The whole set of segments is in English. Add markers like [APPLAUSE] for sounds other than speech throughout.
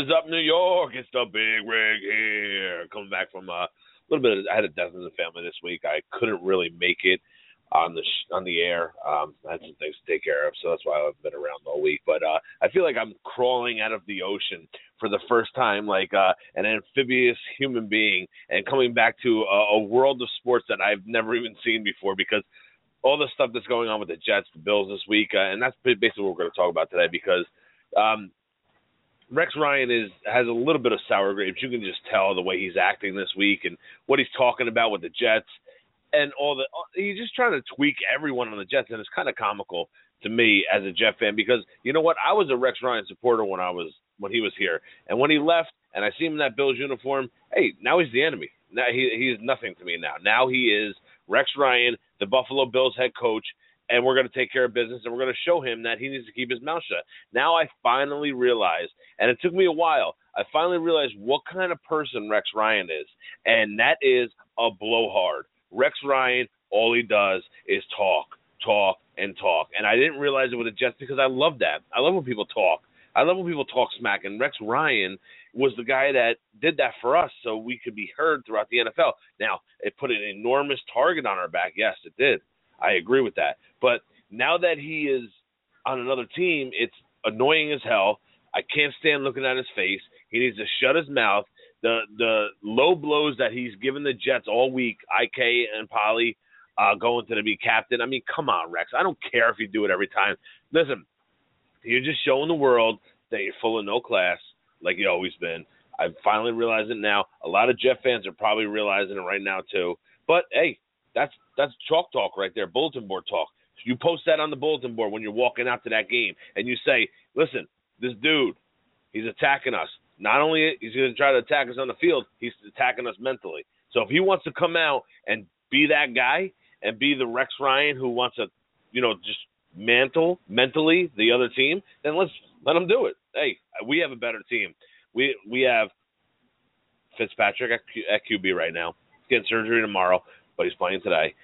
It's the Big Rig here. Coming back from a little bit. Of, I had a death in the family this week. I couldn't really make it on the sh- on the air. Um, I had some things to take care of, so that's why I've been around all week. But uh, I feel like I'm crawling out of the ocean for the first time, like uh, an amphibious human being, and coming back to a, a world of sports that I've never even seen before because all the stuff that's going on with the Jets, the Bills this week, uh, and that's basically what we're going to talk about today because um, Rex Ryan is has a little bit of sour grapes. You can just tell the way he's acting this week and what he's talking about with the Jets and all the. Uh, he's just trying to tweak everyone on the Jets, and it's kind of comical to me as a Jet fan because you know what? I was a Rex Ryan supporter when I was when he was here, and when he left, and I see him in that Bills uniform. Hey, now he's the enemy. Now he he's nothing to me now. Now he is Rex Ryan, the Buffalo Bills head coach, and we're going to take care of business and we're going to show him that he needs to keep his mouth shut. Now I finally realized, and it took me a while, I finally realized what kind of person Rex Ryan is, and that is a blowhard. Rex Ryan, all he does is talk, talk, and talk. And I didn't realize it with the Jets because I love that. I love when people talk. I love when people talk smack. And Rex Ryan was the guy that did that for us so we could be heard throughout the NFL. Now, it put an enormous target on our back. Yes, it did. I agree with that. But now that he is on another team, it's annoying as hell. I can't stand looking at his face. He needs to shut his mouth. The the low blows that he's given the Jets all week, Ik and Polly uh, going to be captain. I mean, come on, Rex. I don't care if you do it every time. Listen, you're just showing the world that you're full of no class, like you always been. I've finally realized it now. A lot of Jet fans are probably realizing it right now too. But hey, that's that's chalk talk right there, bulletin board talk. You post that on the bulletin board when you're walking out to that game, and you say, "Listen, this dude, he's attacking us. Not only he's going to try to attack us on the field, he's attacking us mentally. So if he wants to come out and be that guy and be the Rex Ryan who wants to, you know, just mantle mentally the other team, then let's let him do it. Hey, we have a better team. We we have Fitzpatrick at, Q, at QB right now. He's getting surgery tomorrow, but he's playing today.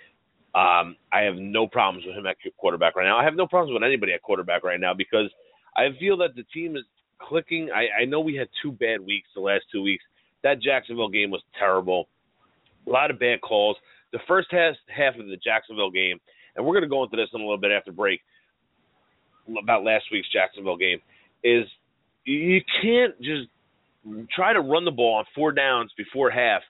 Um, I have no problems with him at quarterback right now. I have no problems with anybody at quarterback right now because I feel that the team is clicking. I, I know we had two bad weeks the last two weeks. That Jacksonville game was terrible. A lot of bad calls. The first half, half of the Jacksonville game, and we're going to go into this in a little bit after break about last week's Jacksonville game, is you can't just try to run the ball on four downs before half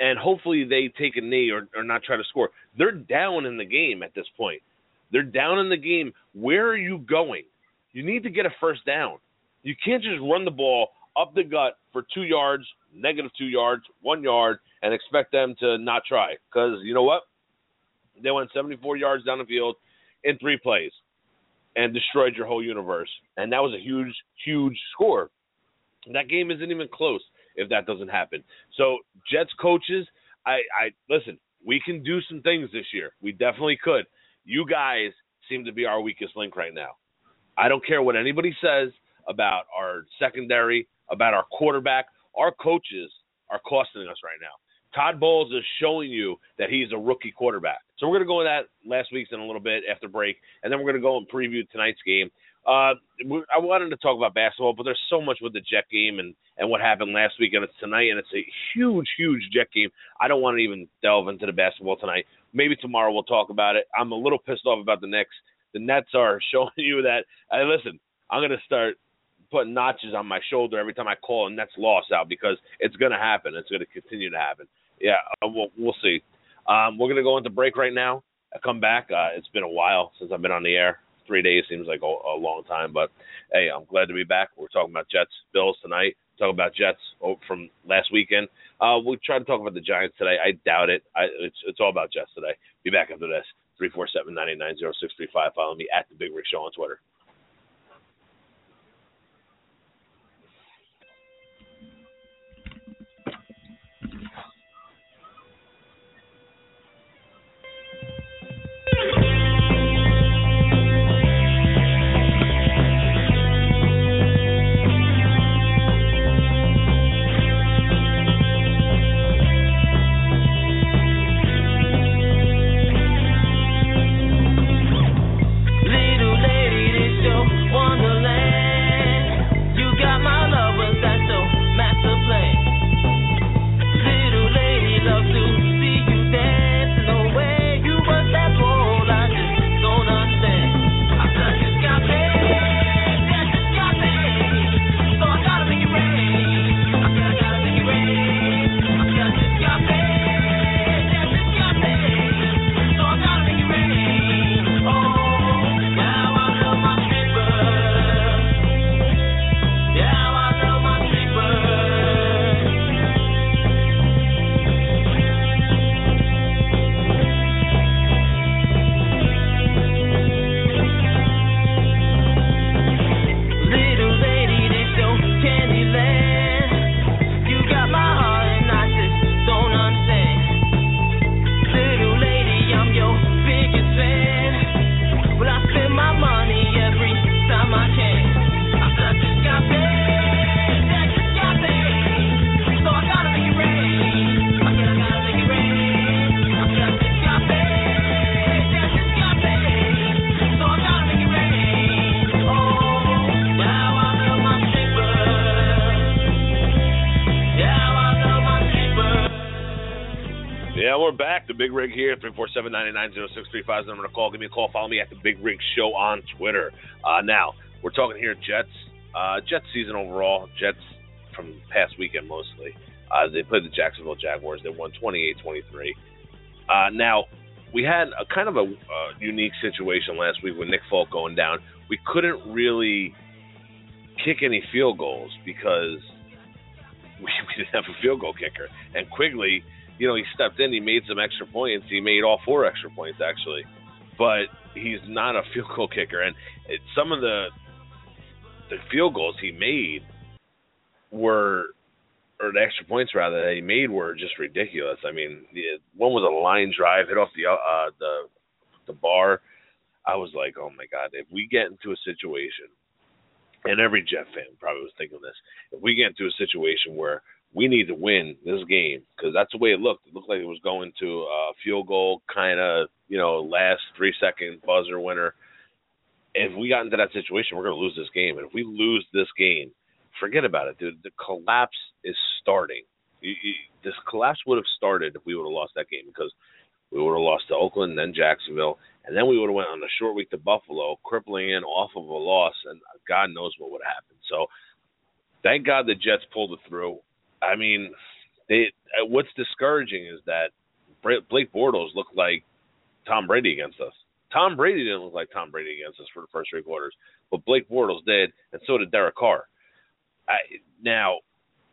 and hopefully they take a knee or, or not try to score. They're down in the game at this point. They're down in the game. Where are you going? You need to get a first down. You can't just run the ball up the gut for two yards, negative two yards, one yard, and expect them to not try. Because you know what? They went 74 yards down the field in three plays and destroyed your whole universe. And that was a huge, huge score. That game isn't even close if that doesn't happen. So Jets coaches, I, I listen. We can do some things this year. We definitely could. You guys seem to be our weakest link right now. I don't care what anybody says about our secondary, about our quarterback. Our coaches are costing us right now. Todd Bowles is showing you that he's a rookie quarterback. So we're going to go into that last week's in a little bit after break, and then we're going to go and preview tonight's game. Uh, I wanted to talk about basketball, but there's so much with the Jet game and, and what happened last week, and it's tonight, and it's a huge, huge Jet game. I don't want to even delve into the basketball tonight. Maybe tomorrow we'll talk about it. I'm a little pissed off about the Knicks. The Nets are [LAUGHS] showing you that. Hey, listen, I'm going to start putting notches on my shoulder every time I call a Nets loss out because it's going to happen. It's going to continue to happen. Yeah, uh, we'll, we'll see. Um, we're going to go into break right now. I come back. Uh, it's been a while since I've been on the air. Three days seems like a, a long time, but hey, I'm glad to be back. We're talking about Jets, Bills tonight. Talk about Jets from last weekend. Uh, we'll try to talk about the Giants today. I doubt it. I, it's it's all about Jets today. Be back after this. Three four seven nine eight nine zero six three five. Follow me at the Big Rig Show on Twitter. Big Rig here, 347-990-635 is the number to call. Give me a call. Follow me at the Big Rig Show on Twitter. Uh, now, we're talking here Jets. Uh, Jets season overall. Jets from past weekend mostly. Uh, they played the Jacksonville Jaguars. They won 28-23. Uh, now, we had a kind of a unique situation last week with Nick Folk going down. We couldn't really kick any field goals because we, [LAUGHS] we didn't have a field goal kicker. And Quigley – you know, he stepped in, he made some extra points. He made all four extra points actually, but he's not a [LAUGHS] field goal kicker. And it, some of the the field goals he made were, or the extra points rather that he made were just ridiculous. I mean, the, one was a line drive, hit off the uh, the the bar. I was like, oh my god, if we get into a situation, and every Jet fan probably was thinking this, if we get into a situation where we need to win this game because that's the way it looked. It looked like it was going to a field goal, kind of, you know, last three second buzzer winner. If we got into that situation, we're going to lose this game. And if we lose this game, forget about it, dude. The collapse is starting. This collapse would have started if we would have lost that game because we would have lost to Oakland, then Jacksonville, and then we would have went on a short week to Buffalo, crippling in off of a loss, and God knows what would have happened. So, thank God the Jets pulled it through. I mean, they. Uh, what's discouraging is that Blake Bortles looked like Tom Brady against us. Tom Brady didn't look like Tom Brady against us for the first three quarters, but Blake Bortles did, and so did Derek Carr. I, now,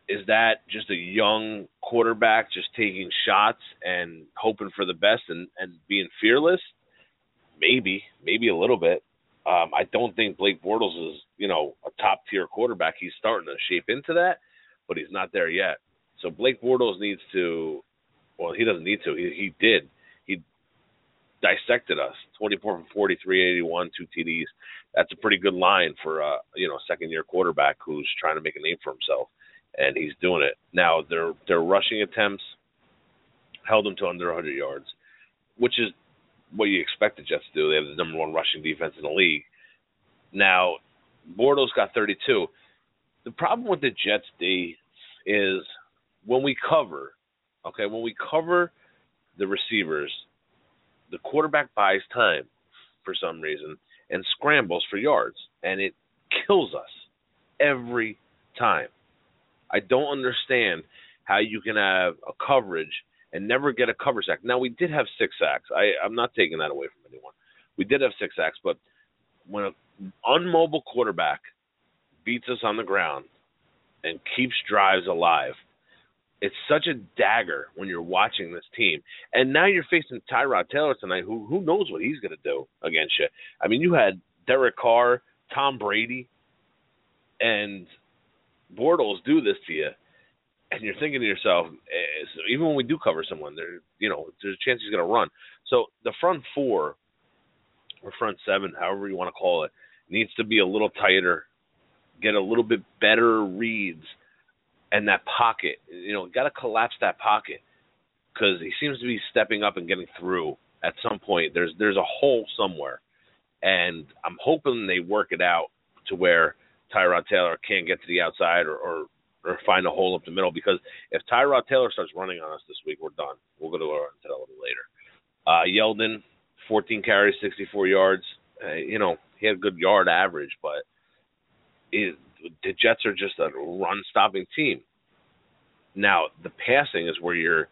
is that just a young quarterback just taking shots and hoping for the best and, and being fearless? Maybe, maybe a little bit. Um, I don't think Blake Bortles is, you know, a top tier quarterback. He's starting to shape into that, but he's not there yet. So Blake Bortles needs to. Well, he doesn't need to. He, he did. He dissected us. 24 for 43, 81, two TDs. That's a pretty good line for a you know second year quarterback who's trying to make a name for himself, and he's doing it. Now their their rushing attempts held them to under 100 yards, which is what you expect the Jets to do. They have the number one rushing defense in the league. Now, Bortles got 32. The problem with the Jets D is when we cover, okay, when we cover the receivers, the quarterback buys time for some reason and scrambles for yards, and it kills us every time. I don't understand how you can have a coverage and never get a cover sack. Now we did have six sacks. I, I'm not taking that away from anyone. We did have six sacks, but when an unmobile quarterback beats us on the ground and keeps drives alive, it's such a dagger when you're watching this team. And now you're facing Tyrod Taylor tonight, who who knows what he's to do against you. I mean, you had Derek Carr, Tom Brady, and Bortles do this to you, and you're thinking to yourself, eh, even when we do cover someone, there, you know, there's a chance he's to run. So the front four or front seven, however you want to call it, needs to be a little tighter, get a little bit better reads and that pocket. You know, got to collapse that pocket because he seems to be stepping up and getting through. At some point, there's there's a hole somewhere, and I'm hoping they work it out to where Tyrod Taylor can't get to the outside or, or or find a hole up the middle. Because if Tyrod Taylor starts running on us this week, we're done. We'll go to a little later. Uh, Yeldon, 14 carries, 64 yards. Uh, you know, he had a good yard average, but it, the Jets are just a run stopping team. Now the passing is where you're.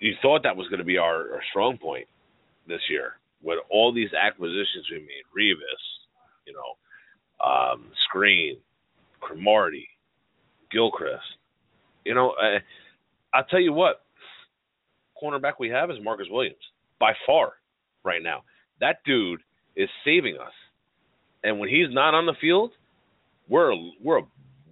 You thought that was going to be our, our strong point this year with all these acquisitions we made, Revis, you know, um, Skrine, Cromartie, Gilchrist. You know, I, I'll tell you what, cornerback we have is Marcus Williams by far right now. That dude is saving us. And when he's not on the field, we're a, we're a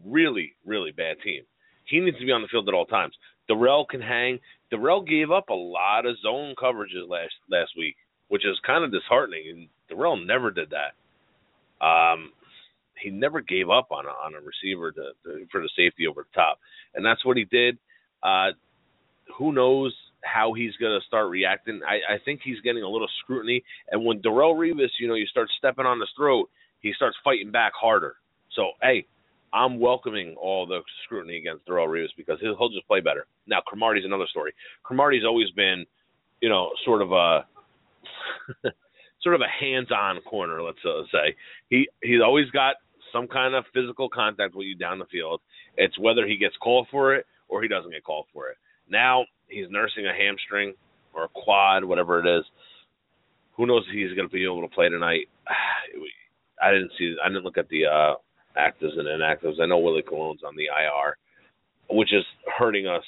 really really bad team. He needs to be on the field at all times. Darrelle can hang. Darrelle gave up a lot of zone coverages last last week, which is kind of disheartening. And Darrelle never did that. Um, he never gave up on a, on a receiver to, to, for the safety over the top, and that's what he did. Uh, who knows how he's going to start reacting? I, I think he's getting a little scrutiny, and when Darrelle Revis, you know, you start stepping on his throat, he starts fighting back harder. So, hey, I'm welcoming all the scrutiny against Darrelle Revis because he'll, he'll just play better. Now, Cromartie's another story. Cromartie's always been, you know, sort of a [LAUGHS] sort of a hands-on corner. Let's uh, say he he's always got some kind of physical contact with you down the field. It's whether he gets called for it or he doesn't get called for it. Now he's nursing a hamstring or a quad, whatever it is. Who knows if he's going to be able to play tonight? [SIGHS] I didn't see. I didn't look at the uh, actives and inactives. I know Willie Colon's on the IR, which is hurting us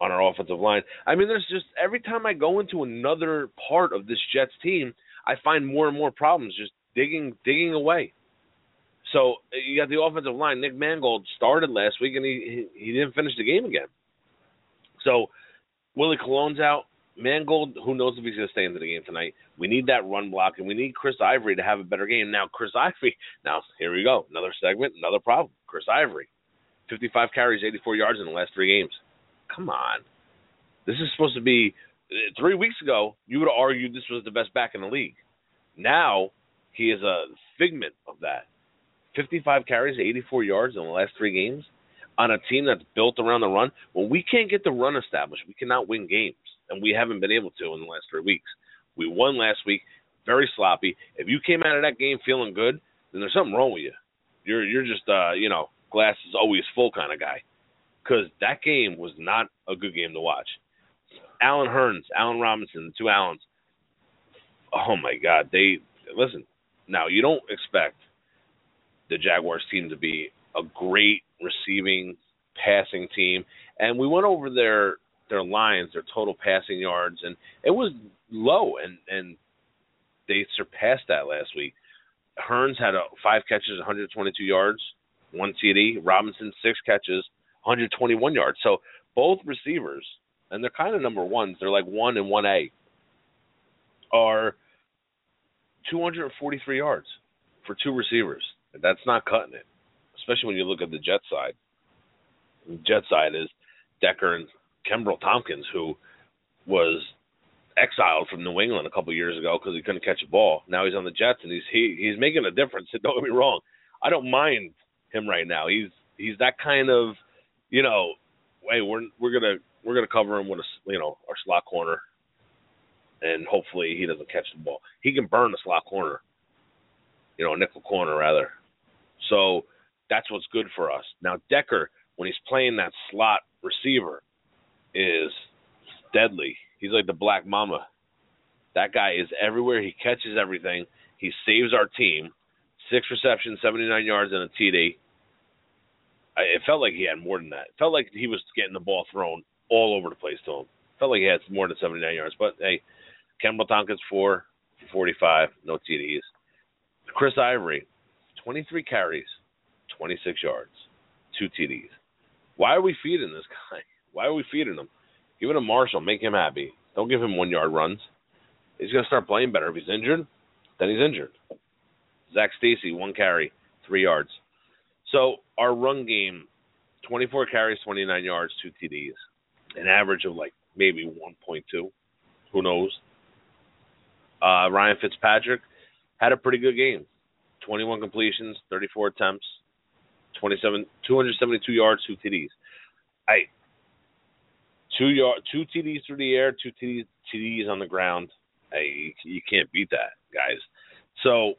on our offensive line. I mean, there's just every time I go into another part of this Jets team, I find more and more problems just digging digging away. So eh, you got the offensive line. Nick Mangold started last week and he he didn't finish the game again. So Willie Colon's out. Mangold, who knows if he's going to stay into the game tonight? We need that run block, and we need Chris Ivory to have a better game. Now, Chris Ivory, [LAUGHS] now here we go, another segment, another problem. Chris Ivory, 55 carries, 84 yards in the last three games. Come on, this is supposed to be. Uh, three weeks ago, you would have argued this was the best back in the league. Now, he is a figment of that. 55 carries, 84 yards in the last three games on a team that's built around the run. When we can't get the run established, we cannot win games and we haven't been able to in the last three weeks. We won last week, very sloppy. If you came out of that game feeling good, then there's something wrong with you. You're you're just uh, you know, glass is always full kind of guy. Because that game was not a good game to watch. Allen Hurns, Allen Robinson, the two Allens. Oh my God, they listen. Now you don't expect the Jaguars team to be a great receiving, passing team, and we went over their their lines, their total passing yards, and it was low, and and they surpassed that last week. Hurns had a, five catches, 122 yards, one TD. Robinson six catches, 121 yards. So both receivers, and they're kind of number ones. They're like one and one A. are 243 yards for two receivers. That's not cutting it, especially when you look at the Jet side. The Jet side is Decker and Kenbrell Thompkins, who was exiled from New England a couple years ago because he couldn't catch a ball. Now he's on the Jets and he's he he's making a difference. [LAUGHS] Don't get me wrong. I don't mind him right now. He's he's that kind of, you know, hey, we're we're gonna we're gonna cover him with a you know our slot corner, and hopefully he doesn't catch the ball. He can burn the slot corner, you know, a nickel corner rather. So that's what's good for us. Now Decker, when he's playing that slot receiver, is deadly. He's like the black Mamba. That guy is everywhere. He catches everything. He saves our team. Six receptions, 79 yards, and a TD. It felt like he had more than that. It felt like he was getting the ball thrown all over the place to him. It felt like he had more than 79 yards. But hey, Kenbrell Thompkins four for 45, no TDs. Chris Ivory, 23 carries, 26 yards, two TDs. Why are we feeding this guy? Why are we feeding him? Give it to Marshall. Make him happy. Don't give him one yard runs. He's going to start playing better. If he's injured, then he's injured. Zac Stacy, one carry, three yards. So our run game, 24 carries, 29 yards, two TDs, an average of like maybe 1.2. Who knows? Uh, Ryan Fitzpatrick had a pretty good game. 21 completions, 34 attempts, 27, 272 yards, two TDs. I two yard, two TDs through the air, two TDs, TDs on the ground. You, you can't beat that, guys. So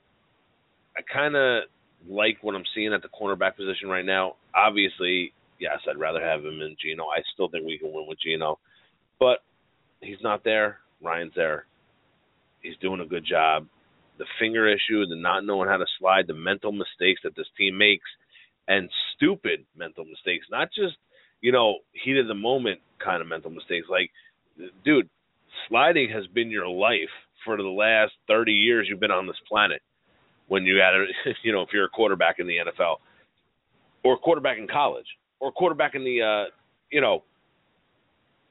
I kind of like what I'm seeing at the cornerback position right now. Obviously, yes, I'd rather have him in Geno. I still think we can win with Geno, but he's not there. Ryan's there. He's doing a good job. The finger issue, the not knowing how to slide, the mental mistakes that this team makes, and stupid mental mistakes, not just you know heat of the moment kind of mental mistakes. Like, dude, sliding has been your life for the last 30 years you've been on this planet. When you had, a, [LAUGHS] you know, if you're a quarterback in the NFL, or a quarterback in college, or a quarterback in the, uh, you know,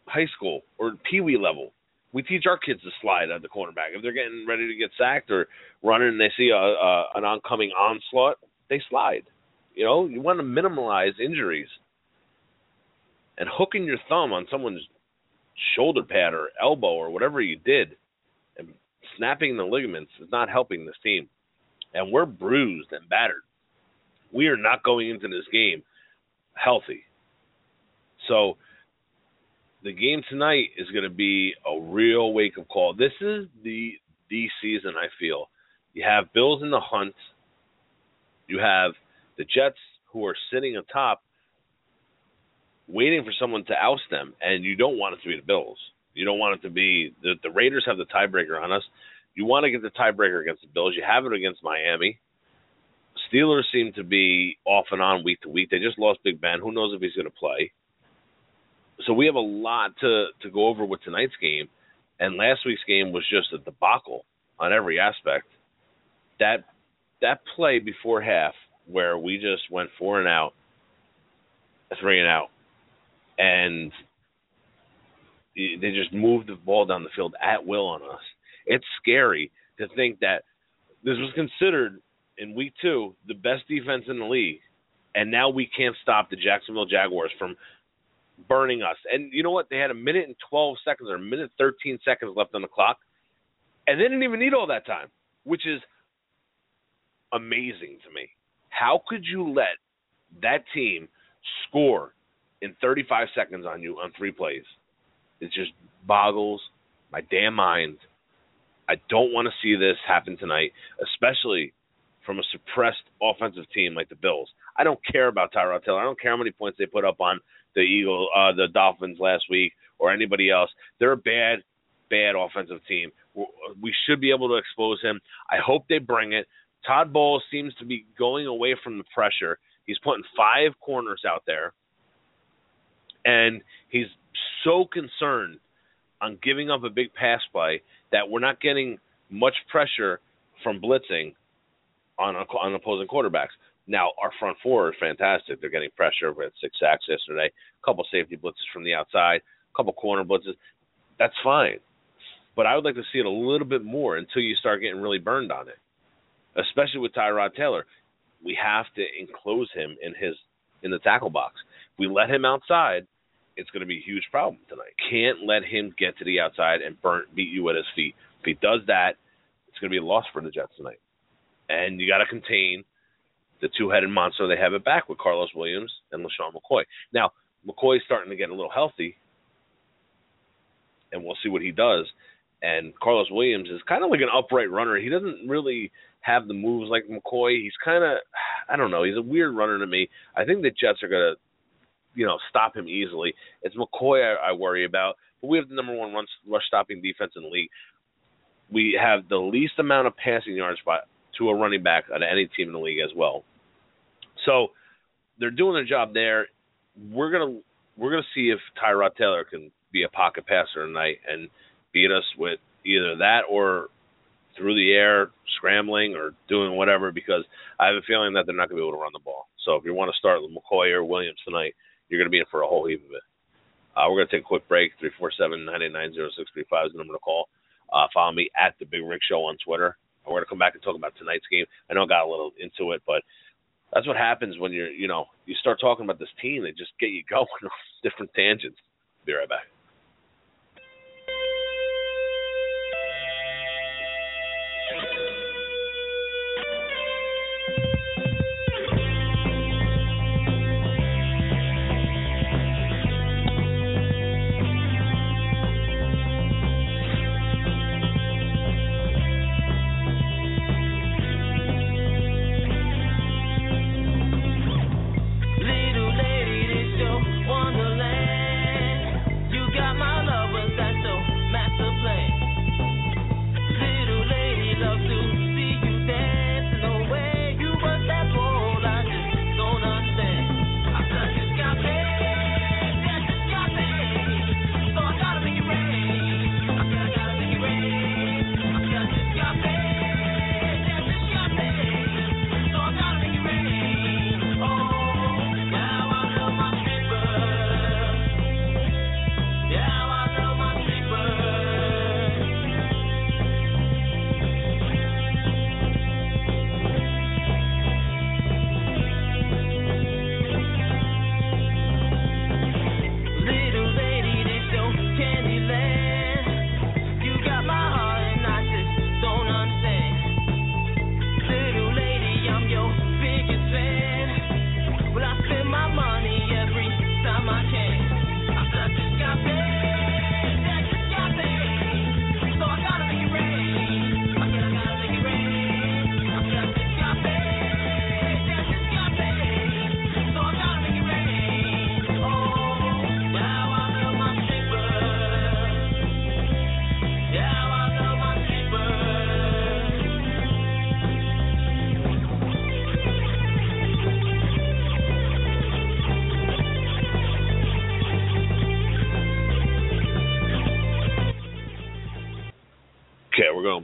high school or pee wee level, we teach our kids to slide at the cornerback. If they're getting ready to get sacked or running and they see a, a an oncoming onslaught, they slide. You know, you want to minimize injuries and hooking your thumb on someone's shoulder pad or elbow or whatever you did and snapping the ligaments is not helping this team. And we're bruised and battered. We are not going into this game healthy. So the game tonight is going to be a real wake up call. This is the the season I feel. You have Bills in the hunt. You have the Jets who are sitting atop waiting for someone to oust them, and you don't want it to be the Bills. You don't want it to be the the Raiders have the tiebreaker on us. You want to get the tiebreaker against the Bills. You have it against Miami. Steelers seem to be off and on week to week. They just lost Big Ben. Who knows if he's going to play? So we have a lot to to go over with tonight's game, and last week's game was just a debacle on every aspect. That that play before half where we just went four and out, three and out, and they just moved the ball down the field at will on us. It's scary to think that this was considered in week two the best defense in the league, and now we can't stop the Jacksonville Jaguars from burning us. And you know what? They had a minute and 12 seconds or a minute 13 seconds left on the clock, and they didn't even need all that time, which is amazing to me. How could you let that team score in 35 seconds on you on three plays. It just boggles my damn mind. I don't want to see this happen tonight, especially from a suppressed offensive team like the Bills. I don't care about Tyrod Taylor. I don't care how many points they put up on the Eagle, uh, the Dolphins last week, or anybody else. They're a bad, bad offensive team. We should be able to expose him. I hope they bring it. Todd Bowles seems to be going away from the pressure. He's putting five corners out there and he's so concerned on giving up a big pass play that we're not getting much pressure from blitzing on on opposing quarterbacks. Now our front four is fantastic. They're getting pressure. We had six sacks yesterday, a couple safety blitzes from the outside, a couple corner blitzes. That's fine. but I would like to see it a little bit more until you start getting really burned on it, especially with Tyrod Taylor. We have to enclose him in his in the tackle box. If we let him outside, it's going to be a huge problem tonight. Can't let him get to the outside and burn beat you at his feet. If he does that, it's going to be a loss for the Jets tonight. And you got to contain the two-headed monster they have it back with Carlos Williams and LeSean McCoy. Now, McCoy's starting to get a little healthy, and we'll see what he does. And Carlos Williams is kind of like an upright runner. He doesn't really have the moves like McCoy. He's kind of, I don't know, he's a weird runner to me. I think the Jets are going to you know, stop him easily. It's McCoy I, I worry about, but we have the number one run, rush stopping defense in the league. We have the least amount of passing yards by, to a running back on any team in the league as well. So they're doing their job there. We're gonna we're gonna see if Tyrod Taylor can be a pocket passer tonight and beat us with either that or through the air, scrambling or doing whatever. Because I have a feeling that they're not gonna be able to run the ball. So if you want to start with McCoy or Williams tonight, you're going to be in for a whole heap of it. Uh, we're going to take a quick break. 347 989 0635 is the number to call. Uh, follow me at The Big Rig Show on Twitter. And we're going to come back and talk about tonight's game. I know I got a little into it, but that's what happens when you're, you know, you start talking about this team. They just get you [LAUGHS] going on different tangents. Be right back.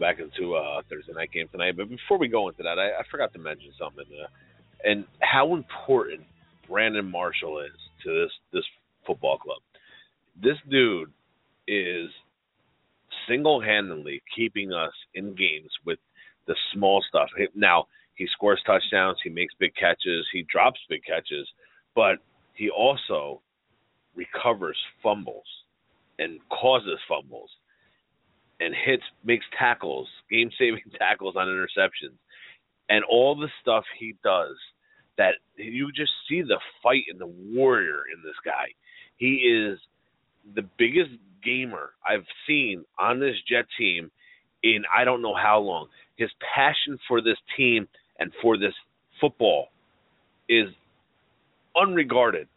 Back into uh, Thursday night game tonight. But before we go into that, I, I forgot to mention something, uh, and how important Brandon Marshall is to this this football club. This dude is single-handedly keeping us in games with the small stuff. Now he scores touchdowns, he makes big catches, he drops big catches, but he also recovers fumbles and causes fumbles and hits, makes tackles, game [LAUGHS] saving tackles on interceptions, and all the stuff he does that you just see the fight and the warrior in this guy. He is the biggest gamer I've seen on this Jet team in I don't know how long. His passion for this team and for this football is unregarded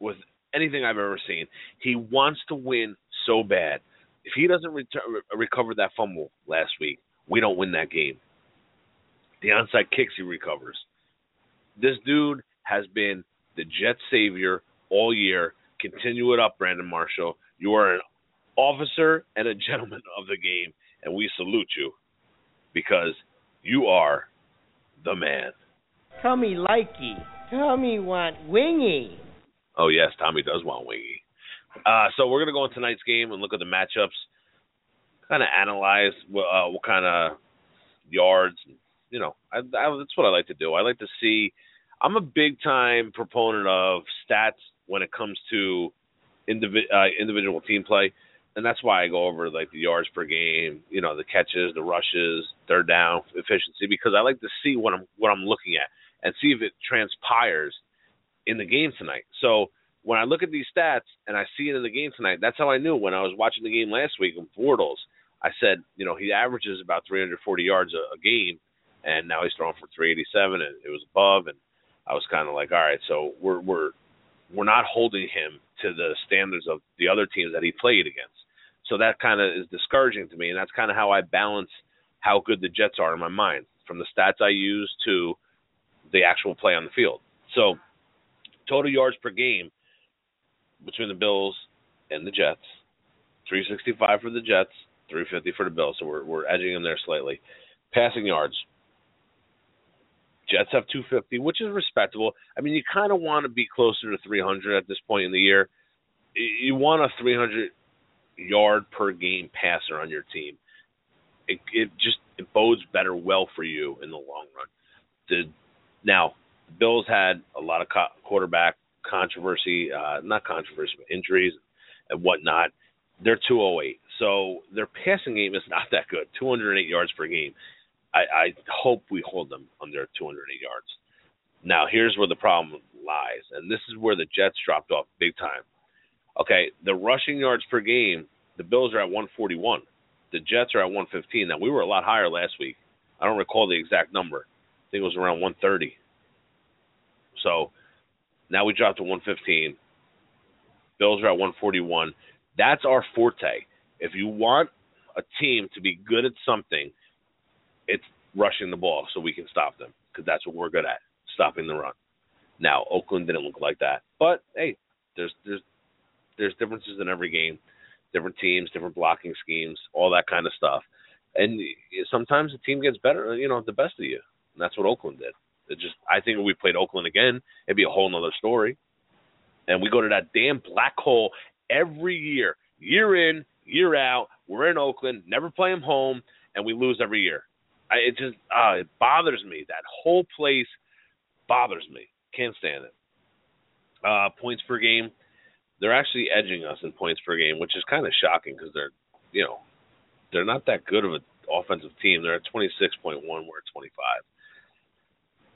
with anything I've ever seen. He wants to win so bad. If he doesn't return, recover that fumble last week, we don't win that game. The onside kicks he recovers. This dude has been the Jet savior all year. Continue it up, Brandon Marshall. You are an officer and a gentleman of the game, and we salute you because you are the man. Tommy likey. Tommy want wingy. Oh yes, Tommy does want wingy. Uh, so we're gonna go in tonight's game and look at the matchups. kind of analyze what, uh, what kind of yards. You know, I, I, that's what I like to do. I like to see. I'm a big time proponent of stats when it comes to indivi- uh, individual team play, and that's why I go over like the yards per game, you know, the catches, the rushes, third down efficiency, because I like to see what I'm what I'm looking at and see if it transpires in the game tonight. So when I look at these stats and I see it in the game tonight, that's how I knew when I was watching the game last week in Bortles. I said, you know, he averages about 340 yards a, a game, and now he's throwing for 387, and it was above. And I was kind of like, all right, so we're we're we're not holding him to the standards of the other teams that he played against. So that kind of is discouraging to me, and that's kind of how I balance how good the Jets are in my mind, from the stats I use to the actual play on the field. So total yards per game between the Bills and the Jets, 365 for the Jets, 350 for the Bills. So we're we're edging them there slightly. Passing yards. Jets have 250, which is respectable. I mean, you kind of want to be closer to 300 at this point in the year. You want a 300 yard per game passer on your team. It it just it bodes better well for you in the long run. The now the Bills had a lot of quarterback controversy, uh, not controversy, but injuries and whatnot. They're 208, so their passing game is not that good. 208 yards per game. I, I hope we hold them under 208 yards. Now, here's where the problem lies, and this is where the Jets dropped off big time. Okay, the rushing yards per game, the Bills are at 141. The Jets are at 115. Now, we were a lot higher last week. I don't recall the exact number. I think it was around 130. So now we dropped to 115. Bills are at 141. That's our forte. If you want a team to be good at something, it's rushing the ball so we can stop them because that's what we're good at, stopping the run. Now Oakland didn't look like that, but hey, there's there's there's differences in every game, different teams, different blocking schemes, all that kind of stuff, and sometimes the team gets better, you know, the best of you, and that's what Oakland did. It just I think if we played Oakland again, it'd be a whole nother story. And we go to that damn black hole every year, year in, year out. We're in Oakland, never play them home, and we lose every year. I, it just uh, it bothers me. That whole place bothers me. Can't stand it. Uh, points per game, they're actually edging us in points per game, which is kind of shocking because they're, you know, they're not that good of an offensive team. They're at 26.1, we're at 25.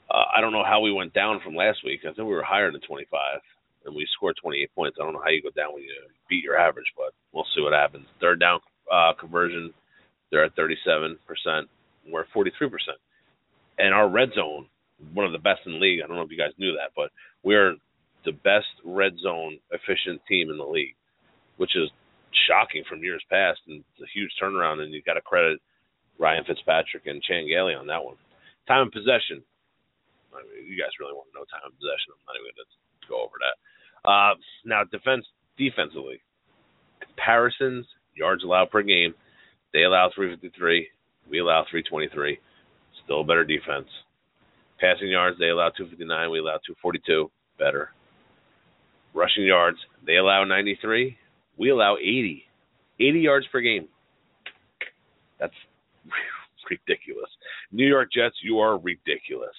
Uh, I don't know how we went down from last week. I think we were higher than 25, and we scored 28 points. I don't know how you go down when you beat your average, but we'll see what happens. Third down uh, conversion, they're at 37%. We're at 43%. And our red zone, one of the best in the league. I don't know if you guys knew that, but we're the best red zone efficient team in the league, which is shocking from years past and it's a huge turnaround. And you got to credit Ryan Fitzpatrick and Chan Gailey on that one. Time of possession, I mean, you guys really want know time of possession. I'm not even going to go over that. Uh, now, defense defensively, comparisons, yards allowed per game, they allow 353. We allow 323. Still a better defense. Passing yards, they allow 259. We allow 242. Better. Rushing yards, they allow 93. We allow 80. 80 yards per game. That's [LAUGHS] ridiculous. New York Jets, you are ridiculous.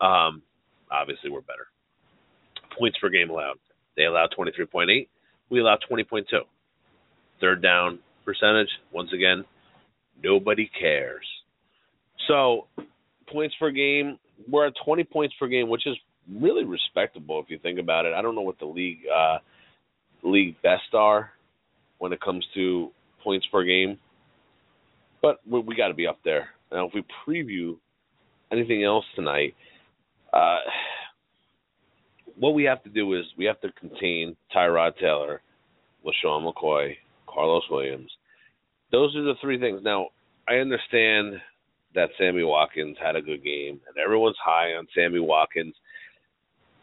Um, obviously, we're better. Points per game allowed. They allow 23.8. We allow 20.2. Third down percentage, once again, nobody cares. So, points per game, we're at 20 points per game, which is really respectable if you think about it. I don't know what the league uh, league best are when it comes to points per game, but we, we got to be up there. Now, if we preview anything else tonight, uh, what we have to do is we have to contain Tyrod Taylor, LeSean McCoy, Carlos Williams. Those are the three things. Now, I understand that Sammy Watkins had a good game, and everyone's high on Sammy Watkins.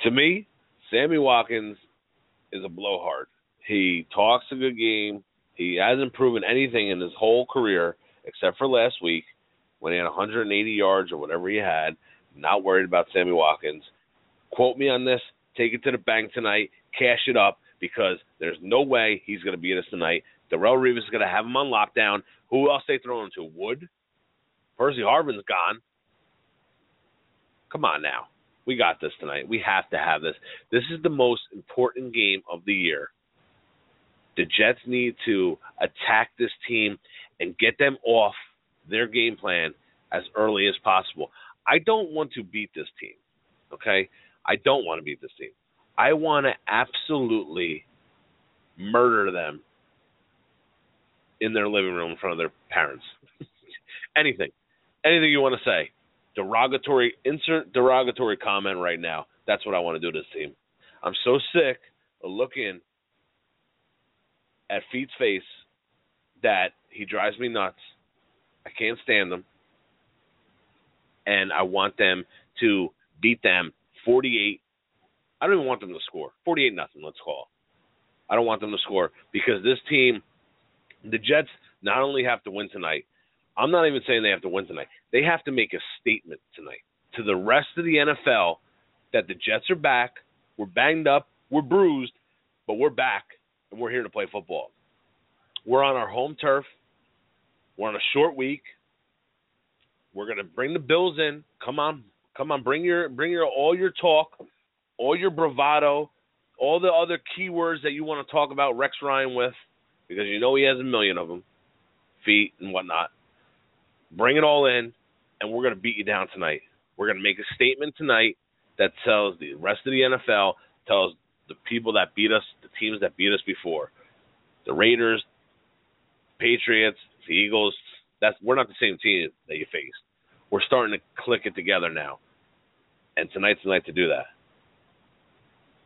To me, Sammy Watkins is a blowhard. He talks a good game. He hasn't proven anything in his whole career except for last week when he had 180 yards or whatever he had. Not worried about Sammy Watkins. Quote me on this. Take it to the bank tonight. Cash it up because there's no way he's going to beat us tonight. Darrelle Revis is going to have him on lockdown. Who else they throwing to? Wood. Percy Harvin's gone. Come on now. We got this tonight. We have to have this. This is the most important game of the year. The Jets need to attack this team and get them off their game plan as early as possible. I don't want to beat this team. Okay? I don't want to beat this team. I want to absolutely murder them in their living room in front of their parents. [LAUGHS] Anything. Anything you want to say. Derogatory insert derogatory comment right now. That's what I want to do to this team. I'm so sick of looking at Feet's face that he drives me nuts. I can't stand them. And I want them to beat them 48. I don't even want them to score. 48 nothing, let's call. I don't want them to score because this team, the Jets, not only have to win tonight, I'm not even saying they have to win tonight. They have to make a statement tonight to the rest of the NFL that the Jets are back. We're banged up, we're bruised, but we're back and we're here to play football. We're on our home turf. We're on a short week. We're gonna bring the Bills in. Come on, come on, bring your bring your all your talk, all your bravado, all the other keywords that you want to talk about Rex Ryan with, because you know he has a million of them, feet and whatnot. Bring it all in, and we're gonna beat you down tonight. We're gonna make a statement tonight that tells the rest of the NFL, tells the people that beat us, the teams that beat us before, the Raiders, Patriots, the Eagles. That's we're not the same team that you faced. We're starting to click it together now, and tonight's the night to do that.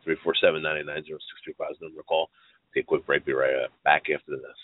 Three four seven ninety nine zero six three five is the number to call. Take a quick break. Be right back after this.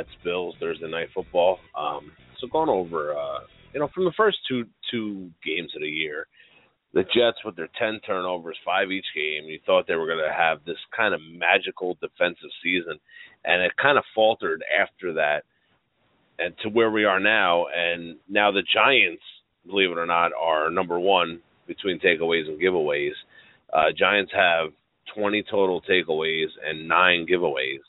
Jets Bills Thursday night football. Um, so going over, uh, you know, from the first two two games of the year, the Jets with their ten turnovers, five each game, you thought they were going to have this kind of magical defensive season, and it kind of faltered after that, and to where we are now. And now the Giants, believe it or not, are number one between takeaways and giveaways. Uh, Giants have 20 total takeaways and nine giveaways,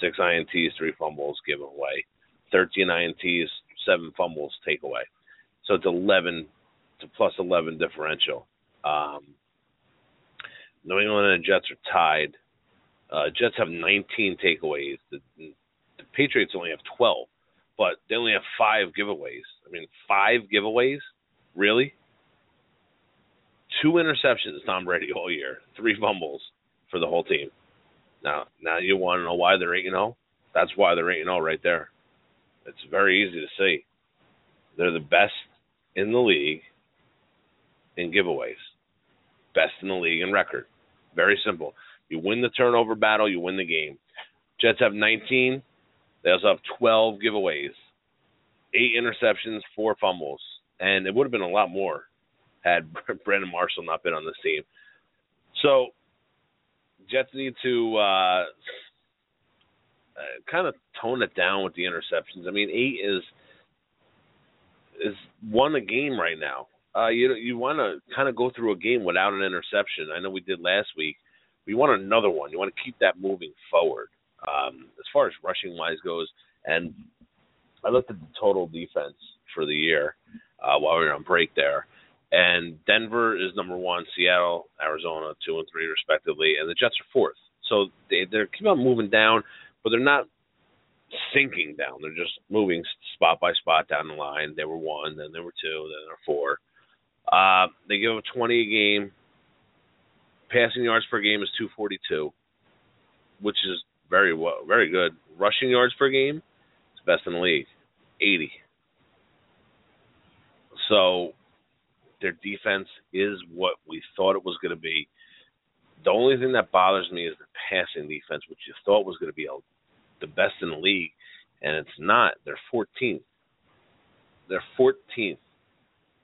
six ints, three fumbles given away, 13 ints, seven fumbles takeaway. So it's 11 to plus 11 differential. Um, New England and the Jets are tied. Uh, Jets have 19 takeaways. The, the Patriots only have 12, but they only have five giveaways. I mean, five giveaways? Really? Two interceptions, Tom Brady all year, three fumbles for the whole team. Now, now you want to know why they're 8 0? That's why they're 8 0 right there. It's very easy to see. They're the best in the league in giveaways. Best in the league in record. Very simple. You win the turnover battle, you win the game. Jets have 19. They also have 12 giveaways, eight interceptions, four fumbles, and it would have been a lot more had [LAUGHS] Brandon Marshall not been on this team. So, Jets need to uh, uh, kind of tone it down with the interceptions. I mean, eight is is one a game right now. Uh, you you want to kind of go through a game without an interception. I know we did last week. You want another one. You want to keep that moving forward. Um, as far as rushing wise goes, and I looked at the total defense for the year uh, while we were on break there, and Denver is number one, Seattle, Arizona, two and three respectively, and the Jets are fourth. So they they keep on moving down, but they're not sinking down. They're just moving spot by spot down the line. They were one, then they were two, then they're four. Uh, they give up 20 a game. Passing yards per game is 242, which is very well, very good. Rushing yards per game is best in the league, 80. So their defense is what we thought it was going to be. The only thing that bothers me is the passing defense, which you thought was going to be a, the best in the league, and it's not. They're 14th. They're 14th.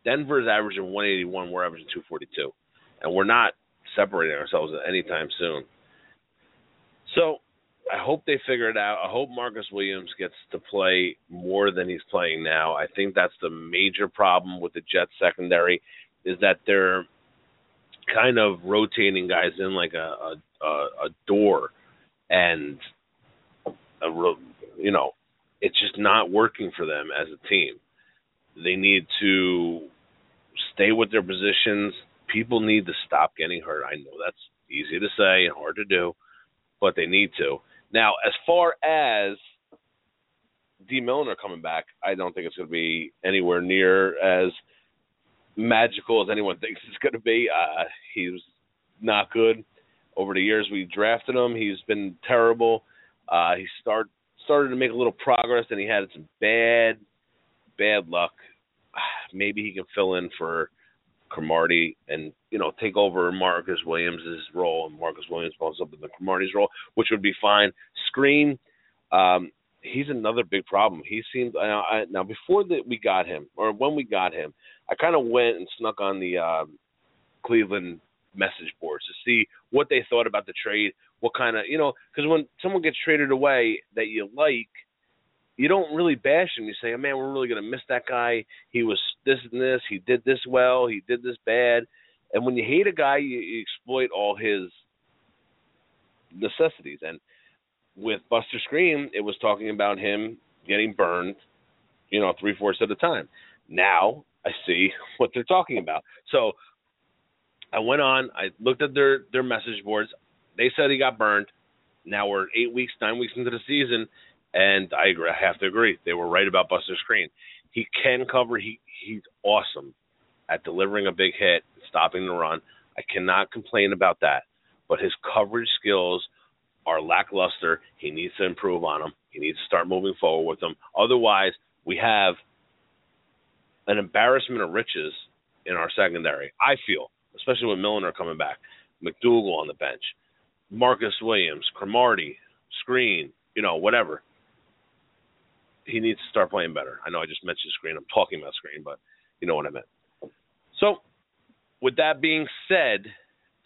Denver's averaging 181. We're averaging 242, and we're not separating ourselves anytime soon. So I hope they figure it out. I hope Marcus Williams gets to play more than he's playing now. I think that's the major problem with the Jets secondary is that they're kind of rotating guys in like a a, a door, and a, you know it's just not working for them as a team. They need to stay with their positions. People need to stop getting hurt. I know that's easy to say and hard to do, but they need to. Now, as far as Dee Milliner coming back, I don't think it's going to be anywhere near as magical as anyone [LAUGHS] thinks it's going to be. Uh, he was not good over the years we drafted him. He's been terrible. Uh, he start started to make a little progress, and he had some bad, bad luck. [SIGHS] Maybe he can fill in for Cromartie and you know take over Marcus Williams' role, and Marcus Williams falls up in the Cromartie's role, which would be fine. Skrine, um, he's another big problem. He seemed uh, I, now before that we got him, or when we got him, I kind of went and snuck on the uh, Cleveland message boards to see what they thought about the trade, what kind of you know, because when someone gets traded away that you like you don't really bash him. You say, "Oh man, we're really gonna miss that guy. He was this and this. He did this well. He did this bad." And when you hate a guy, you, you exploit all his necessities. And with Buster Skrine, it was talking about him getting burned, you know, three fourths at a time. Now I see [LAUGHS] what they're talking about. So I went on. I looked at their their message boards. They said he got burned. Now we're eight weeks, nine weeks into the season and I have to agree. They were right about Buster Skrine. He can cover. He he's awesome at delivering a big hit, stopping the run. I cannot complain about that. But his coverage skills are lackluster. He needs to improve on them. He needs to start moving forward with them. Otherwise, we have an embarrassment of riches in our secondary. I feel, especially with Milliner coming back, McDougal on the bench, Marcus Williams, Cromartie, Skrine, you know, whatever he needs to start playing better. I know I just mentioned Skrine. I'm talking about Skrine, but you know what I meant. So, with that being said,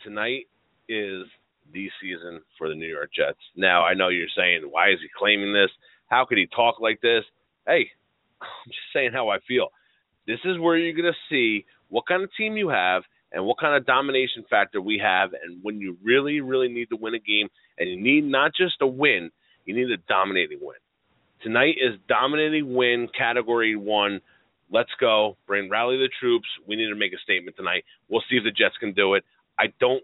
tonight is the season for the New York Jets. Now, I know you're saying, why is he claiming this? How could he talk like this? Hey, [LAUGHS] I'm just saying how I feel. This is where you're going to see what kind of team you have and what kind of domination factor we have, and when you really, really need to win a game, and you need not just a win, you need a dominating win. Tonight is dominating win category one. Let's go. Bring rally the troops. We need to make a statement tonight. We'll see if the Jets can do it. I don't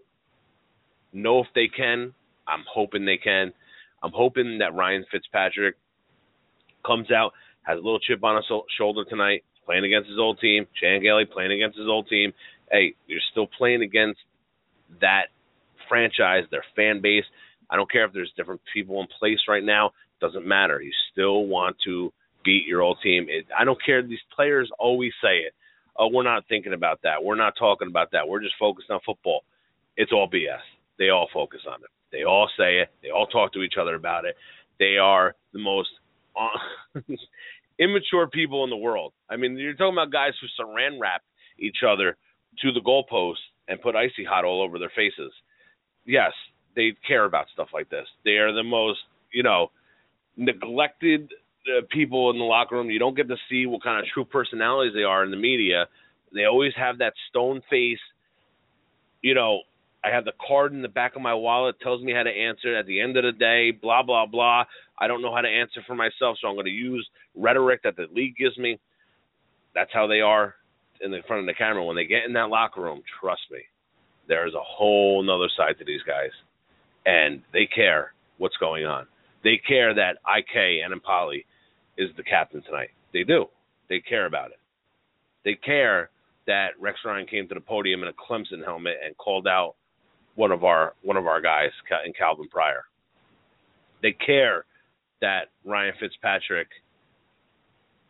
know if they can. I'm hoping they can. I'm hoping that Ryan Fitzpatrick comes out, has a little chip on his shoulder tonight, playing against his old team. Chan Gailey playing against his old team. Hey, you're still playing against that franchise, their fan base. I don't care if there's different people in place right now. Doesn't matter. You still want to beat your old team. It, I don't care. These players always say it. Oh, we're not thinking about that. We're not talking about that. We're just focused on football. It's all BS. They all focus on it. They all say it. They all talk to each other about it. They are the most uh, [LAUGHS] immature people in the world. I mean, you're talking about guys who saran wrap each other to the goalpost and put icy hot all over their faces. Yes, they care about stuff like this. They are the most, you know, neglected uh, people in the locker room. You don't get to see what kind of true personalities they are in the media. They always have that stone face. You know, I have the card in the back of my wallet tells me how to answer. At the end of the day, blah blah blah. I don't know how to answer for myself, so I'm going to use rhetoric that the league gives me. That's how they are in the front of the camera. When they get in that locker room, trust me, there's a whole nother side to these guys, and they care what's going on. They care that IK Enemkpali is the captain tonight. They do. They care about it. They care that Rex Ryan came to the podium in a Clemson helmet and called out one of our one of our guys in Calvin Pryor. They care that Ryan Fitzpatrick,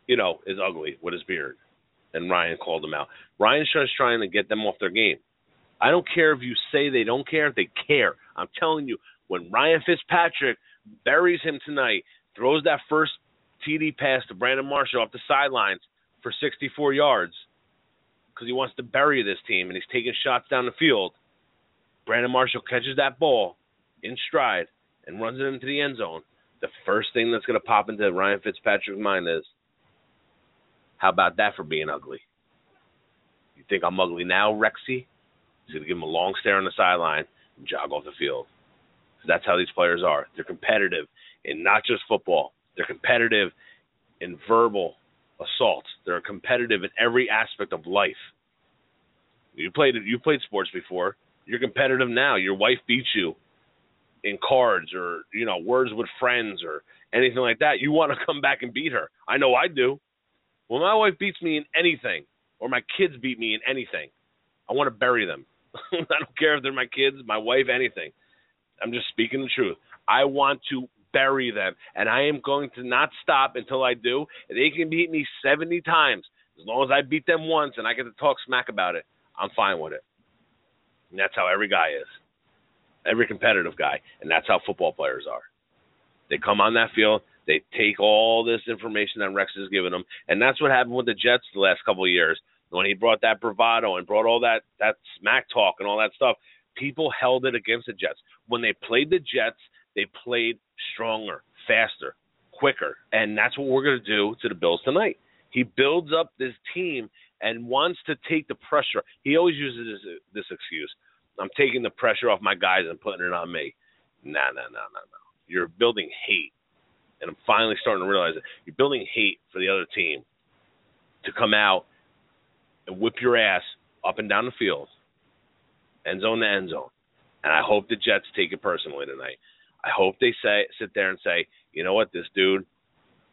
you know, is ugly with his beard, and Ryan called him out. Ryan's just trying to get them off their game. I don't care if you say they don't care; they care. I'm telling you, when Ryan Fitzpatrick buries him tonight, throws that first TD pass to Brandon Marshall off the sidelines for 64 yards because he wants to bury this team and he's taking shots down the field. Brandon Marshall catches that ball in stride and runs it into the end zone. The first thing that's going to pop into Ryan Fitzpatrick's mind is, how about that for being ugly? You think I'm ugly now, Rexy? He's going to give him a long stare on the sideline and jog off the field. That's how these players are. They're competitive in not just football. They're competitive in verbal assault. They're competitive in every aspect of life. You played you played sports before. You're competitive now. Your wife beats you in cards or you know words with friends or anything like that. You want to [LAUGHS] come back and beat her. I know I do. When my wife beats me in anything or my kids beat me in anything, I want to bury them. [LAUGHS] I don't care if they're my kids, my wife, anything. I'm just speaking the truth. I want to bury them, and I am going to not stop until I do. They can beat me 70 times. As long as I beat them once and I get to talk smack about it, I'm fine with it. And that's how every guy is, every competitive guy, and that's how football players are. They come on that field, they take all this information that Rex has given them, and that's what happened with the Jets the last couple of years when he brought that bravado and brought all that that smack talk and all that stuff people held it against the Jets. When they played the Jets, they played stronger, faster, quicker. And that's what we're going to do to the Bills tonight. He builds up this team and wants to take the pressure. He always uses this, this excuse I'm taking the pressure off my guys and putting it on me. Nah, nah, nah, nah, nah. You're building hate. And I'm finally starting to realize that you're building hate for the other team to come out and whip your ass up and down the field end zone to end zone. And I hope the Jets take it personally tonight. I hope they say sit there and say, you know what, this dude,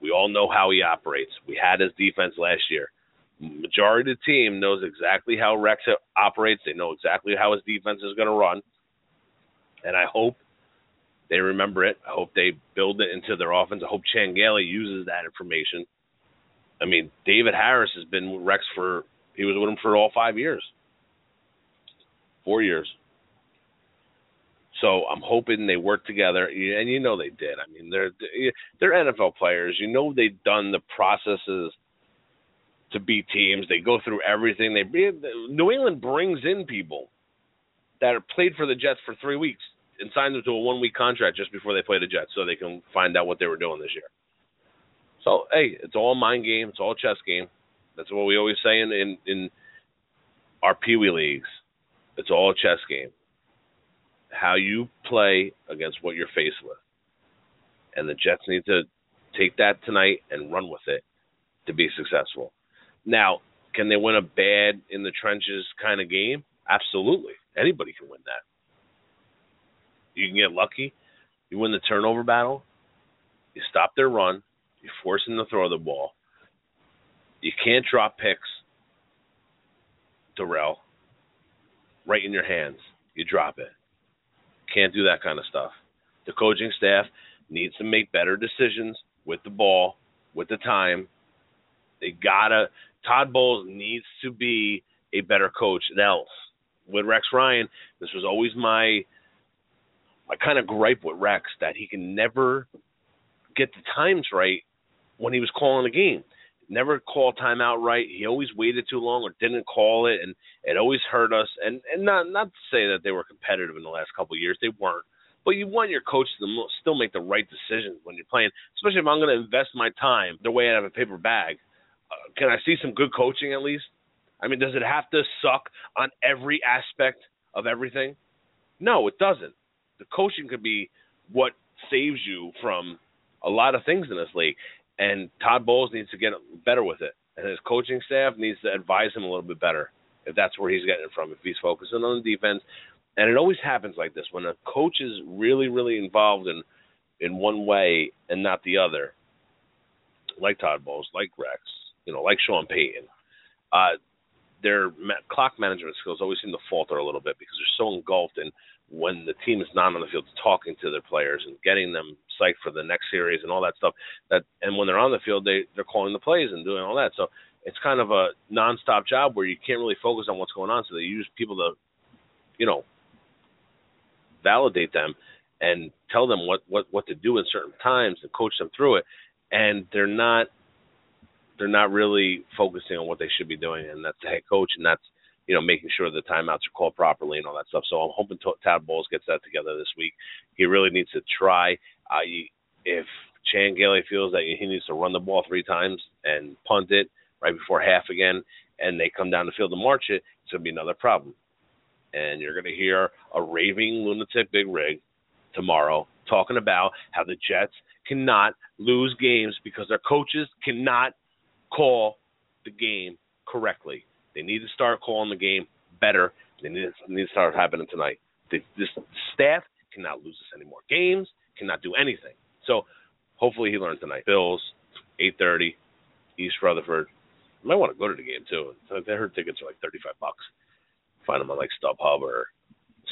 we all know how he operates. We had his defense last year. Majority of the team knows exactly how Rex operates. They know exactly how his defense is going to run. And I hope they remember it. I hope they build it into their offense. I hope Chan Gailey uses that information. I mean, David Harris has been with Rex for he was with him for all five years four years. So I'm hoping they work together, and you know they did. I mean, they're they're NFL players. You know they've done the processes to beat teams. They go through everything. They New England brings in people that are played for the Jets for three weeks and signed them to a one week contract just before they play the Jets, so they can find out what they were doing this year. So hey, it's all mind game. It's all chess game. That's what we always say in in, in our Pee Wee leagues. It's all chess game. How you play against what you're faced with, and the Jets need to take that tonight and run with it to be successful. Now, can they win a bad in the trenches kind of game? Absolutely. Anybody can win that. You can get lucky. You win the turnover battle. You stop their run. You force them to throw the ball. You can't drop picks, Darrelle, right in your hands. You drop it. Can't do that kind of stuff. The coaching staff needs to make better decisions with the ball, with the time. They gotta. Todd Bowles needs to be a better coach else. With Rex Ryan, this was always my my kind of gripe with Rex that he can never get the times right when he was calling the game. Never call timeout right. He always waited too long or didn't call it, and it always hurt us. And and not not to say that they were competitive in the last couple of years, they weren't. But you want your coach to still make the right decisions when you're playing, especially if I'm going to invest my time the way out of a paper bag. Uh, can I see some good coaching at least? I mean, does it have to suck on every aspect of everything? No, it doesn't. The coaching could be what saves you from a lot of things in this league. And Todd Bowles needs to get better with it. And his coaching staff needs to advise him a little bit better if that's where he's getting it from, if he's focusing on the defense. And it always happens like this when a coach is really, really involved in in one way and not the other, like Todd Bowles, like Rex, you know, like Sean Payton. Uh, their ma- clock management skills always seem to falter a little bit because they're so engulfed in when the team is not on the field talking to their players and getting them psyched for the next series and all that stuff that and when they're on the field they they're calling the plays and doing all that. So it's kind of a nonstop job where you can't really focus on what's going on. So they use people to you know validate them and tell them what what what to do in certain times and coach them through it. And they're not they're not really focusing on what they should be doing. And that's the head coach and that's you know, making sure the timeouts are called properly and all that stuff. So I'm hoping Todd Bowles gets that together this week. He really needs to try. Uh, if Chan Gailey feels that he needs to run the ball three times and punt it right before half again, and they come down the field to march it, it's going to be another problem. And you're going to hear a raving lunatic big rig tomorrow talking about how the Jets cannot lose games because their coaches cannot call the game correctly. They need to start calling the game better. They need to, need to start happening tonight. The, this staff cannot lose us any more games, cannot do anything. So hopefully he learned tonight. Bills, 8:30, East Rutherford. You might want to go to the game too. I heard tickets are like 35 bucks. Find them on like StubHub or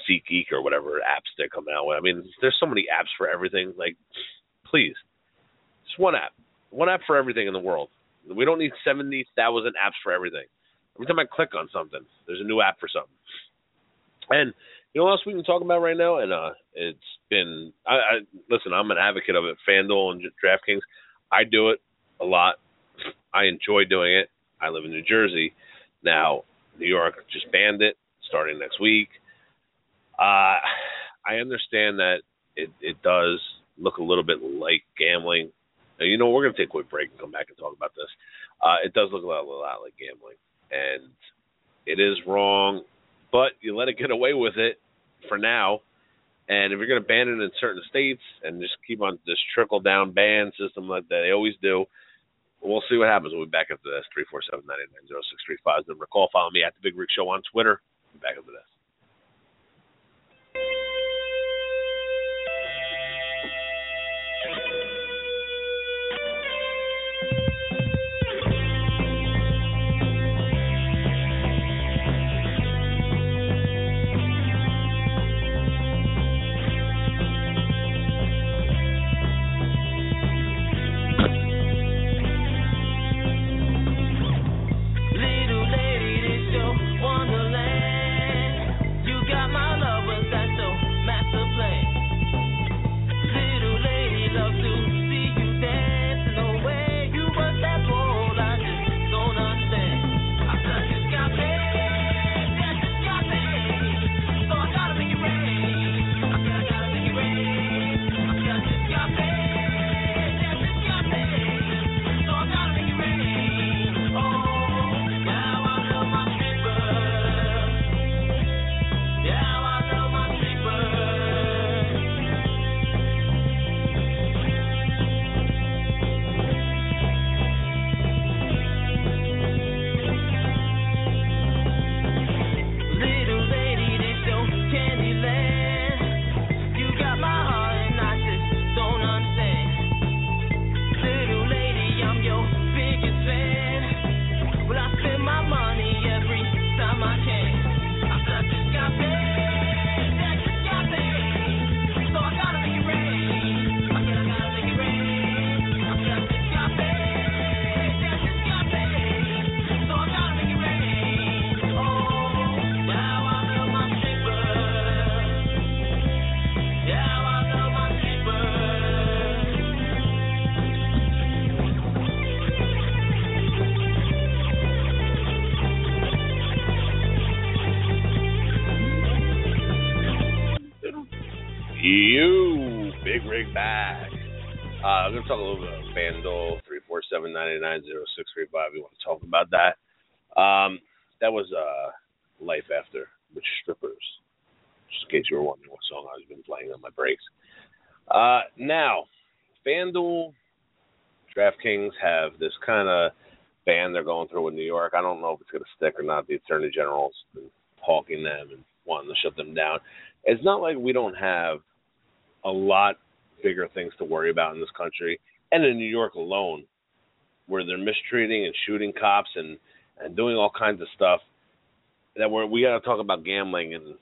SeatGeek or whatever apps they come out with. I mean, there's so many apps for everything. Like, please, just one app, one app for everything in the world. We don't need 70,000 apps for everything. Every time I click on something, there's a new app for something. And you know what else we can talk about right now? And uh, it's been I, I listen. I'm an advocate of it. FanDuel and DraftKings. I do it a lot. I enjoy doing it. I live in New Jersey. Now, New York just banned it starting next week. Uh, I understand that it, it does look a little bit like gambling. Now, you know, we're going to take a quick break and come back and talk about this. Uh, it does look a lot, a lot like gambling and it is wrong, but you let it get away with it for now. And if you're going to ban it in certain states and just keep on this trickle down ban system like they always do, we'll see what happens. We'll be back after this. 347 989 0635 Then recall, follow me at The Big Rig Show on Twitter. Back after this. You big rig back. Uh, I'm gonna talk a little bit about FanDuel three four seven ninety nine zero six three five. We want to talk about that. Um, that was uh, Life After with Strippers. Just in case you were wondering what song I've been playing on my breaks. Uh, now, FanDuel, DraftKings have this kind of ban they're going through in New York. I don't know if it's going to stick or not. The Attorney General's been hawking them and wanting to shut them down. It's not like we don't have a lot bigger things to worry about in this country, and in New York alone, where they're mistreating and shooting cops and and doing all kinds of stuff that we're we got to talk about gambling and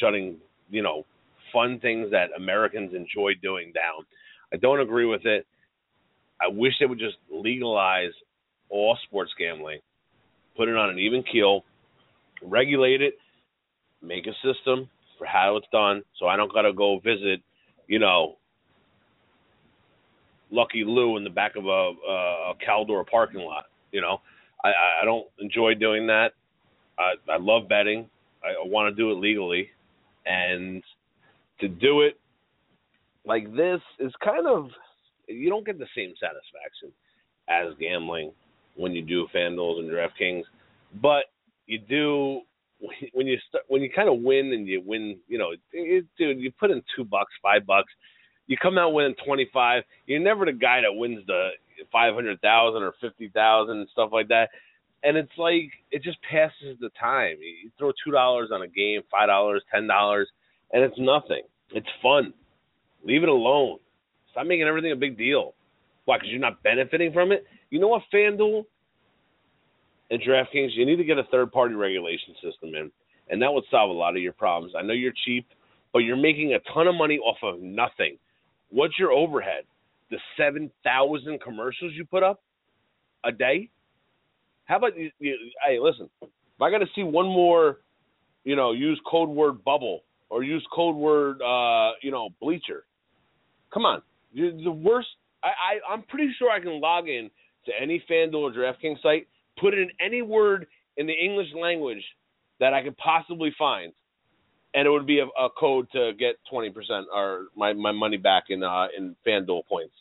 shutting you know fun things that Americans enjoy doing down. I don't agree with it. I wish they would just legalize all sports gambling, put it on an even keel, regulate it, make a system for how it's done, so I don't got to go visit, you know, Lucky Lou in the back of a, a Caldor parking lot. You know, I, I don't enjoy doing that. I, I love betting. I, I want to do it legally, and to do it like this is kind of you don't get the same satisfaction as gambling when you do FanDuels and DraftKings, but you do [LAUGHS] when you start when you kind of win and you win. You know, it, dude, you put in two bucks, five bucks, you come out winning twenty five. You're never the guy that wins the five hundred thousand or fifty thousand and stuff like that. And it's like it just passes the time. You throw two dollars on a game, five dollars, ten dollars, and it's nothing. It's fun. Leave it alone. Stop making everything a big deal. Why? Because you're not benefiting from it. You know what, FanDuel and DraftKings, you need to get a third party regulation system in, and that would solve a lot of your problems. I know you're cheap, but you're making a ton of money off of nothing. What's your overhead? The 7,000 commercials you put up a day? How about you, you hey, listen, if I got to see one more, you know, use code word bubble or use code word, uh, you know, bleacher, come on. You're the worst. I, I, I'm pretty sure I can log in to any FanDuel or DraftKings site put it in any word in the English language that I could possibly find, and it would be a, a code to get twenty percent or my, my money back in uh, in FanDuel points.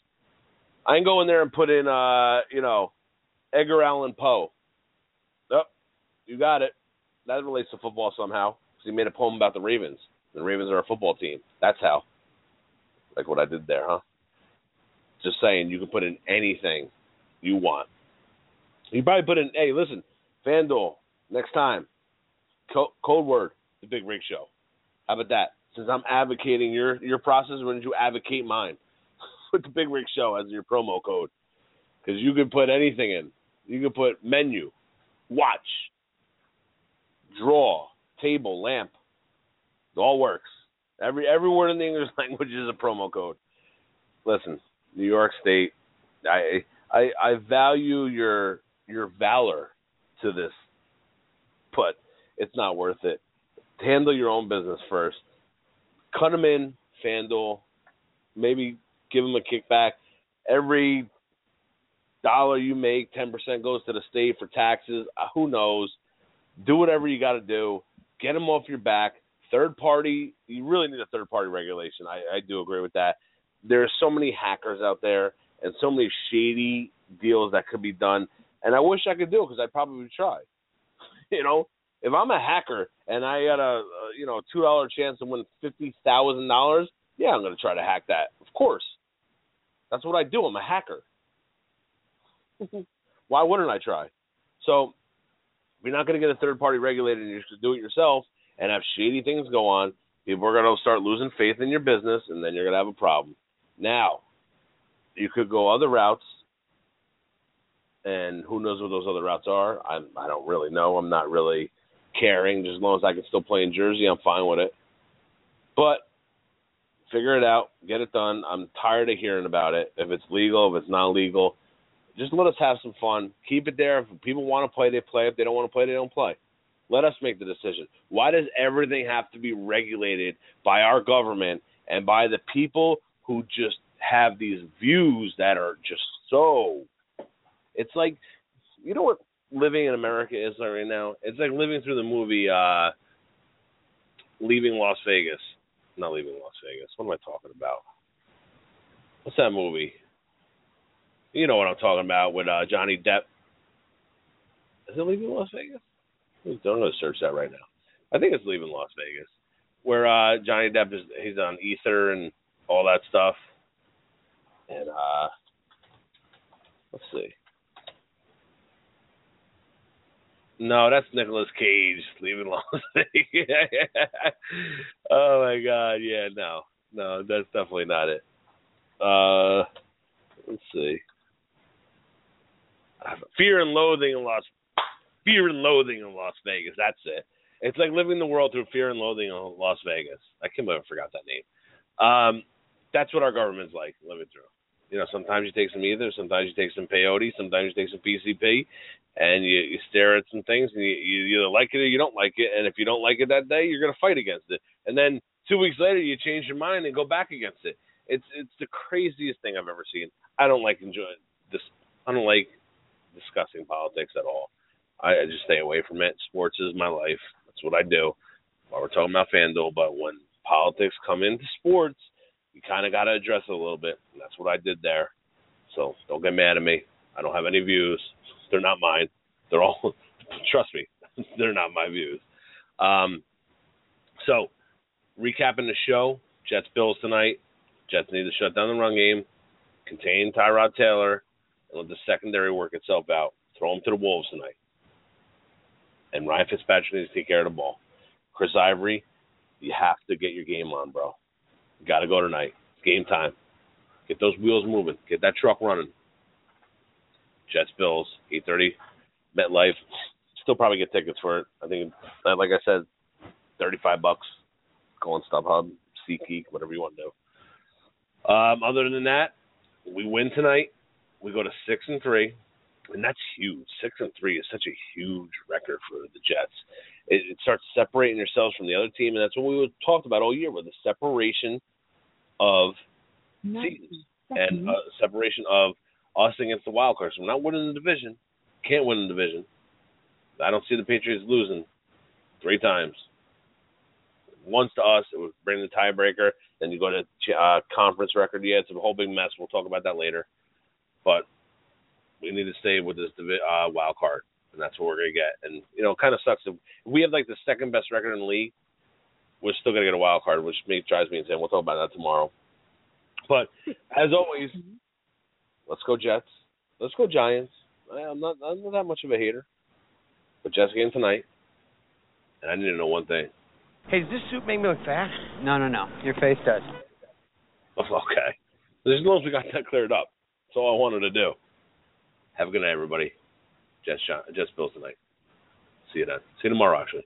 I can go in there and put in uh, you know Edgar Allan Poe. Oh, you got it. That relates to football somehow. Because he made a poem about the Ravens. The Ravens are a football team. That's how. Like what I did there, huh? Just saying, you can put in anything you want. You probably put in, hey, listen, FanDuel, next time, co- code word, the Big Rig Show. How about that? Since I'm advocating your your process, why don't you advocate mine? [LAUGHS] put the Big Rig Show as your promo code, because you can put anything in. You can put menu, watch, draw, table, lamp. It all works. Every every word in the English [LAUGHS] language is a promo code. Listen, New York State, I I I value your your valor to this, but it's not worth it. Handle your own business first. Cut them in, FanDuel. Maybe give them a kickback. Every dollar you make, 10% goes to the state for taxes. Uh, who knows? Do whatever you got to do. Get them off your back. Third party, you really need a third party regulation. I, I do agree with that. There are so many hackers out there and so many shady deals that could be done and I wish I could do it because I probably would try. [LAUGHS] you know, if I'm a hacker and I got a, a you know two dollar chance to win fifty thousand dollars, yeah, I'm going to try to hack that. Of course, that's what I do. I'm a hacker. [LAUGHS] Why wouldn't I try? So, you're not going to get a third party regulated and you should do it yourself and have shady things go on, people are going to start losing faith in your business, and then you're going to have a problem. Now, you could go other routes and who knows what those other routes are. I I don't really know. I'm not really caring. Just as long as I can still play in Jersey, I'm fine with it. But figure it out, get it done. I'm tired of hearing about it. If it's legal, if it's not legal, just let us have some fun. Keep it there. If people want to play, they play. If they don't want to play, they don't play. Let us make the decision. Why does everything have to be regulated by our government and by the people who just have these views that are just so it's like, you know what living in America is like right now? It's like living through the movie uh, Leaving Las Vegas. not leaving Las Vegas. What am I talking about? What's that movie? You know what I'm talking about with uh, Johnny Depp. Is it leaving Las Vegas? I'm going to search that right now. I think it's leaving Las Vegas, where uh, Johnny Depp is he's on Ether and all that stuff. And uh, let's see. No, that's Nicolas Cage leaving Las [LAUGHS] Vegas. oh my God, yeah, no, no, that's definitely not it. Uh, let's see. Fear and Loathing in Las Fear and Loathing in Las Vegas. That's it. It's like living the world through Fear and Loathing in Las Vegas. I can't believe I forgot that name. Um, that's what our government's like living through. You know, sometimes you take some ether, sometimes you take some peyote, sometimes you take some PCP, and you, you stare at some things, and you, you either like it or you don't like it. And if you don't like it that day, you're going to fight against it. And then two weeks later, you change your mind and go back against it. It's it's the craziest thing I've ever seen. I don't like enjoying this. I don't like discussing politics at all. I, I just stay away from it. Sports is my life. That's what I do. While we're talking about FanDuel, but when politics come into sports, you kind of got to address it a little bit. And that's what I did there. So don't get mad at me. I don't have any views. They're not mine. They're all, [LAUGHS] trust me, [LAUGHS] they're not my views. Um, so, recapping the show Jets Bills tonight. Jets need to shut down the run game, contain Tyrod Taylor, and let the secondary work itself out. Throw him to the Wolves tonight. And Ryan Fitzpatrick needs to take care of the ball. Chris Ivory, you have to get your game on, bro. You got to go tonight. It's game time. Get those wheels moving. Get that truck running. Jets Bills, 8:30, MetLife. Still probably get tickets for it. I think, like I said, 35 bucks. Go on StubHub, SeatGeek, whatever you want to do. Um, other than that, we win tonight. We go to six and three, and that's huge. Six and three is such a huge record for the Jets. It, it starts separating yourselves from the other team, and that's what we talked about all year with the separation of seasons and uh, separation of us against the wild cards. We're not winning the division. Can't win the division. I don't see the Patriots losing three times. Once to us, it would bring the tiebreaker. Then you go to uh, conference record. Yeah, it's a whole big mess. We'll talk about that later. But we need to stay with this uh, wild card, and that's what we're gonna get. And you know, it kind of sucks if we have like the second best record in the league. We're still gonna get a wild card, which makes drives me insane. We'll talk about that tomorrow. But as always, let's go Jets. Let's go Giants. Eh, I'm not I'm not that much of a hater, but Jets game tonight, and I need to know one thing. Hey, does this suit make me look fat? No, no, no. Your face does. [LAUGHS] Okay. As long as we got that cleared up. That's all I wanted to do. Have a good night, everybody. Jets, Jets Bills tonight. See you then. See you tomorrow, actually.